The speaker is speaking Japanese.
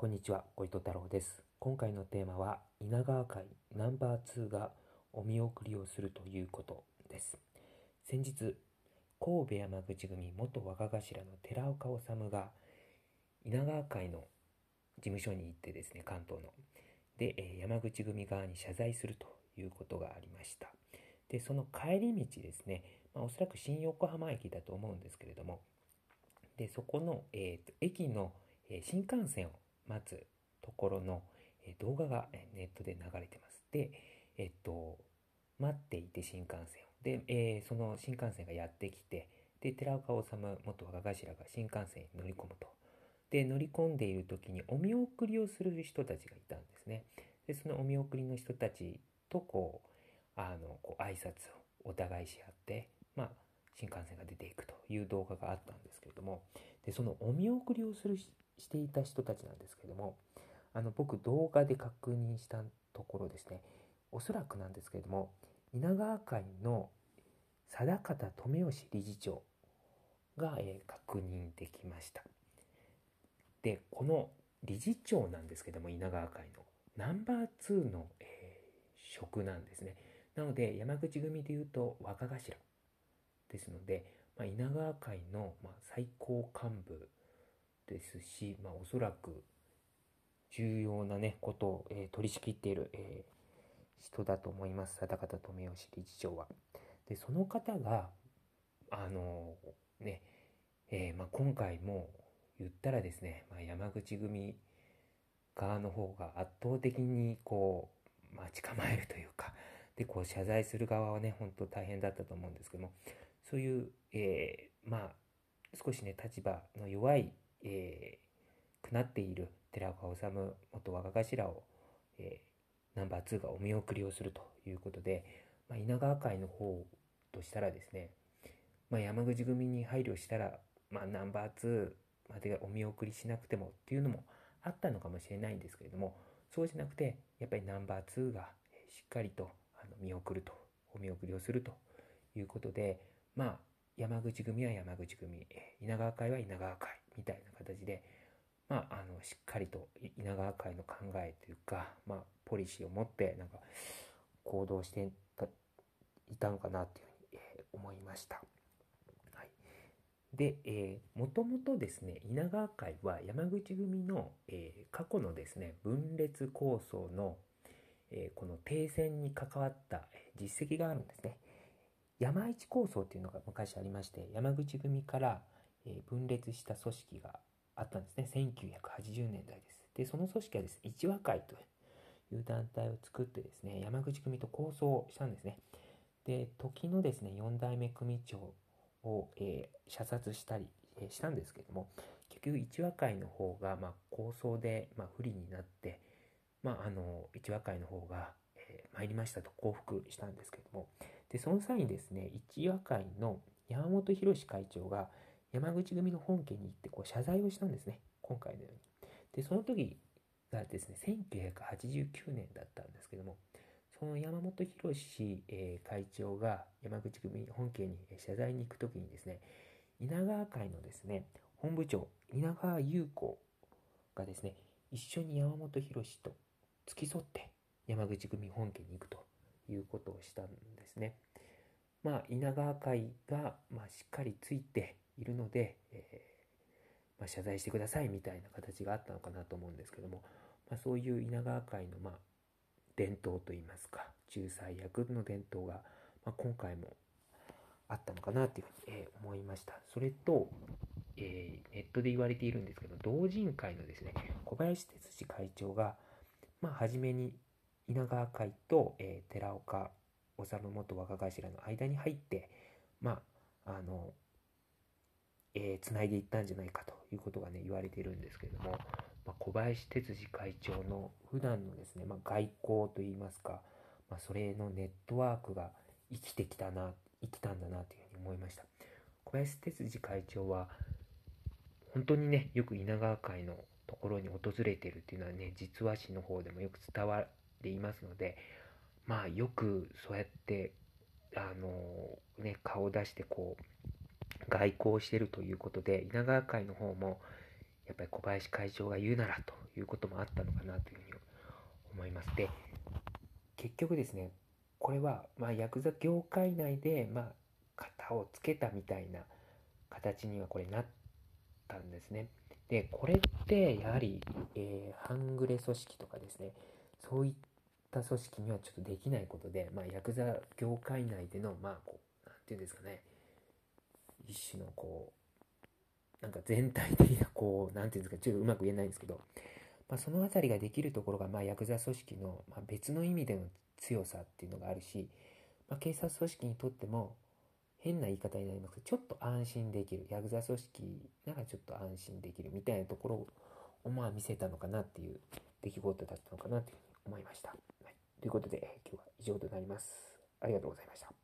こんにちは、小糸太郎です。今回のテーマは、稲川会ナンバー2がお見送りをするということです。先日、神戸山口組元若頭の寺岡治が稲川会の事務所に行ってですね、関東の。で、え山口組側に謝罪するということがありました。で、その帰り道ですね、まあ、おそらく新横浜駅だと思うんですけれども、で、そこの、えーと駅の、え新幹線を待つところの、動画がネットで流れてます。で、えっと、待っていて新幹線を。で、えーその新幹線がやってきて、で、寺岡治元若頭が新幹線に乗り込むと。で、乗り込んでいる時にお見送りをする人たちがいたんですね。で、そのお見送りの人たちとこう、あの、こう挨拶をお互いし合って、まあ、新幹線が出ていくという動画があったんですけれども、で、そのお見送りをするしていた人たちなんですけども、あの、僕動画で確認したところですね、おそらくなんですけれども、稲川会の定方留吉理事長が、えー確認できました。で、この理事長なんですけども、稲川会のナンバー2の、えー職なんですね。なので、山口組でいうと若頭ですので、まあ、稲川会の、まあ、最高幹部ですし、まあ、おそらく重要なね、ことを、えー取り仕切っている、えー人だと思います。定方留吉理事長は。で、その方が、あのね、えまあ、今回も言ったらですね、まあ、山口組側の方が圧倒的にこう待ち構えるというかでこう謝罪する側はね本当大変だったと思うんですけどもそういう、えまあ少しね立場の弱い、えーくなっている寺岡治元若頭を、えーナンバー2がお見送りをするということで、まあ、稲川会の方としたらですね、まあ、山口組に配慮したら、まあ、ナンバー2までお見送りしなくてもっていうのもあったのかもしれないんですけれどもそうじゃなくてやっぱりナンバー2がしっかりとあの見送るとお見送りをするということでまあ山口組は山口組稲川会は稲川会。みたいな形でまあ、あのしっかりと稲川会の考えというか、まあ、ポリシーを持ってなんか行動していたいたのかなというふうに、えー思いました。はい、で、えー、もともとですね稲川会は山口組の、えー過去のですね分裂構想の、えーこの停戦に関わったえー実績があるんですね。山一構想というのが昔ありまして山口組から、分裂した組織があったんですね。1980年代です。でその組織はですね一和会という団体を作ってですね山口組と構想したんですね。で時のですね4代目組長を、えー射殺したり、えーしたんですけども結局一和会の方が、まあ、構想で、まあ、不利になって、まあ、あの一和会の方が、えー参りましたと降伏したんですけども。でその際にですね一和会の山本博会長が山口組の本家に行ってこう謝罪をしたんですね今回のようにでその時がですね1989年だったんですけどもその山本博え会長が山口組本家に謝罪に行く時にですね稲川会のですね本部長稲川優子がですね一緒に山本博と付き添って山口組本家に行くということをしたんですね。まあ、稲川会が、まあ、しっかりついているので、えーまあ、謝罪してくださいみたいな形があったのかなと思うんですけども、まあ、そういう稲川会の、まあ、伝統といいますか仲裁役の伝統が、ま、今回もあったのかなというふうに、え思いました。それと、えーネットで言われているんですけど同人会のですね小林哲司会長が、まあ、初めに稲川会と、えー寺岡治元若頭の間に入ってまああのえー、繋いでいったんじゃないかということがね言われているんですけれども、まあ、小林哲司会長の普段のですね、まあ、外交といいますか、まあ、それのネットワークが生きてきたな生きたんだなというふうに思いました。小林哲司会長は本当にねよく稲川会のところに訪れているっていうのはね実話誌の方でもよく伝わっていますのでまあよくそうやってあのね顔を出してこう外交してるということで稲川会の方もやっぱり小林会長が言うならということもあったのかなというふうに思います。で、結局ですね、これは、まあ、ヤクザ業界内で、まあ、型をつけたみたいな形にはこれなったんですね。で、これってやはり、えー、半グレ組織とかですね、そういった組織にはちょっとできないことで、まあ、ヤクザ業界内での、まあ、こう、なんていうんですかね、一種のこう、なんか全体的な、こう、なんていうんですか、ちょっとうまく言えないんですけど、まあ、そのあたりができるところが、まあ、ヤクザ組織の、まあ、別の意味での強さっていうのがあるし、まあ、警察組織にとっても、変な言い方になりますけど、ちょっと安心できる。ヤクザ組織ならちょっと安心できるみたいなところを、まあ、見せたのかなっていう出来事だったのかなというふうに思いました。はい、ということで、今日は以上となります。ありがとうございました。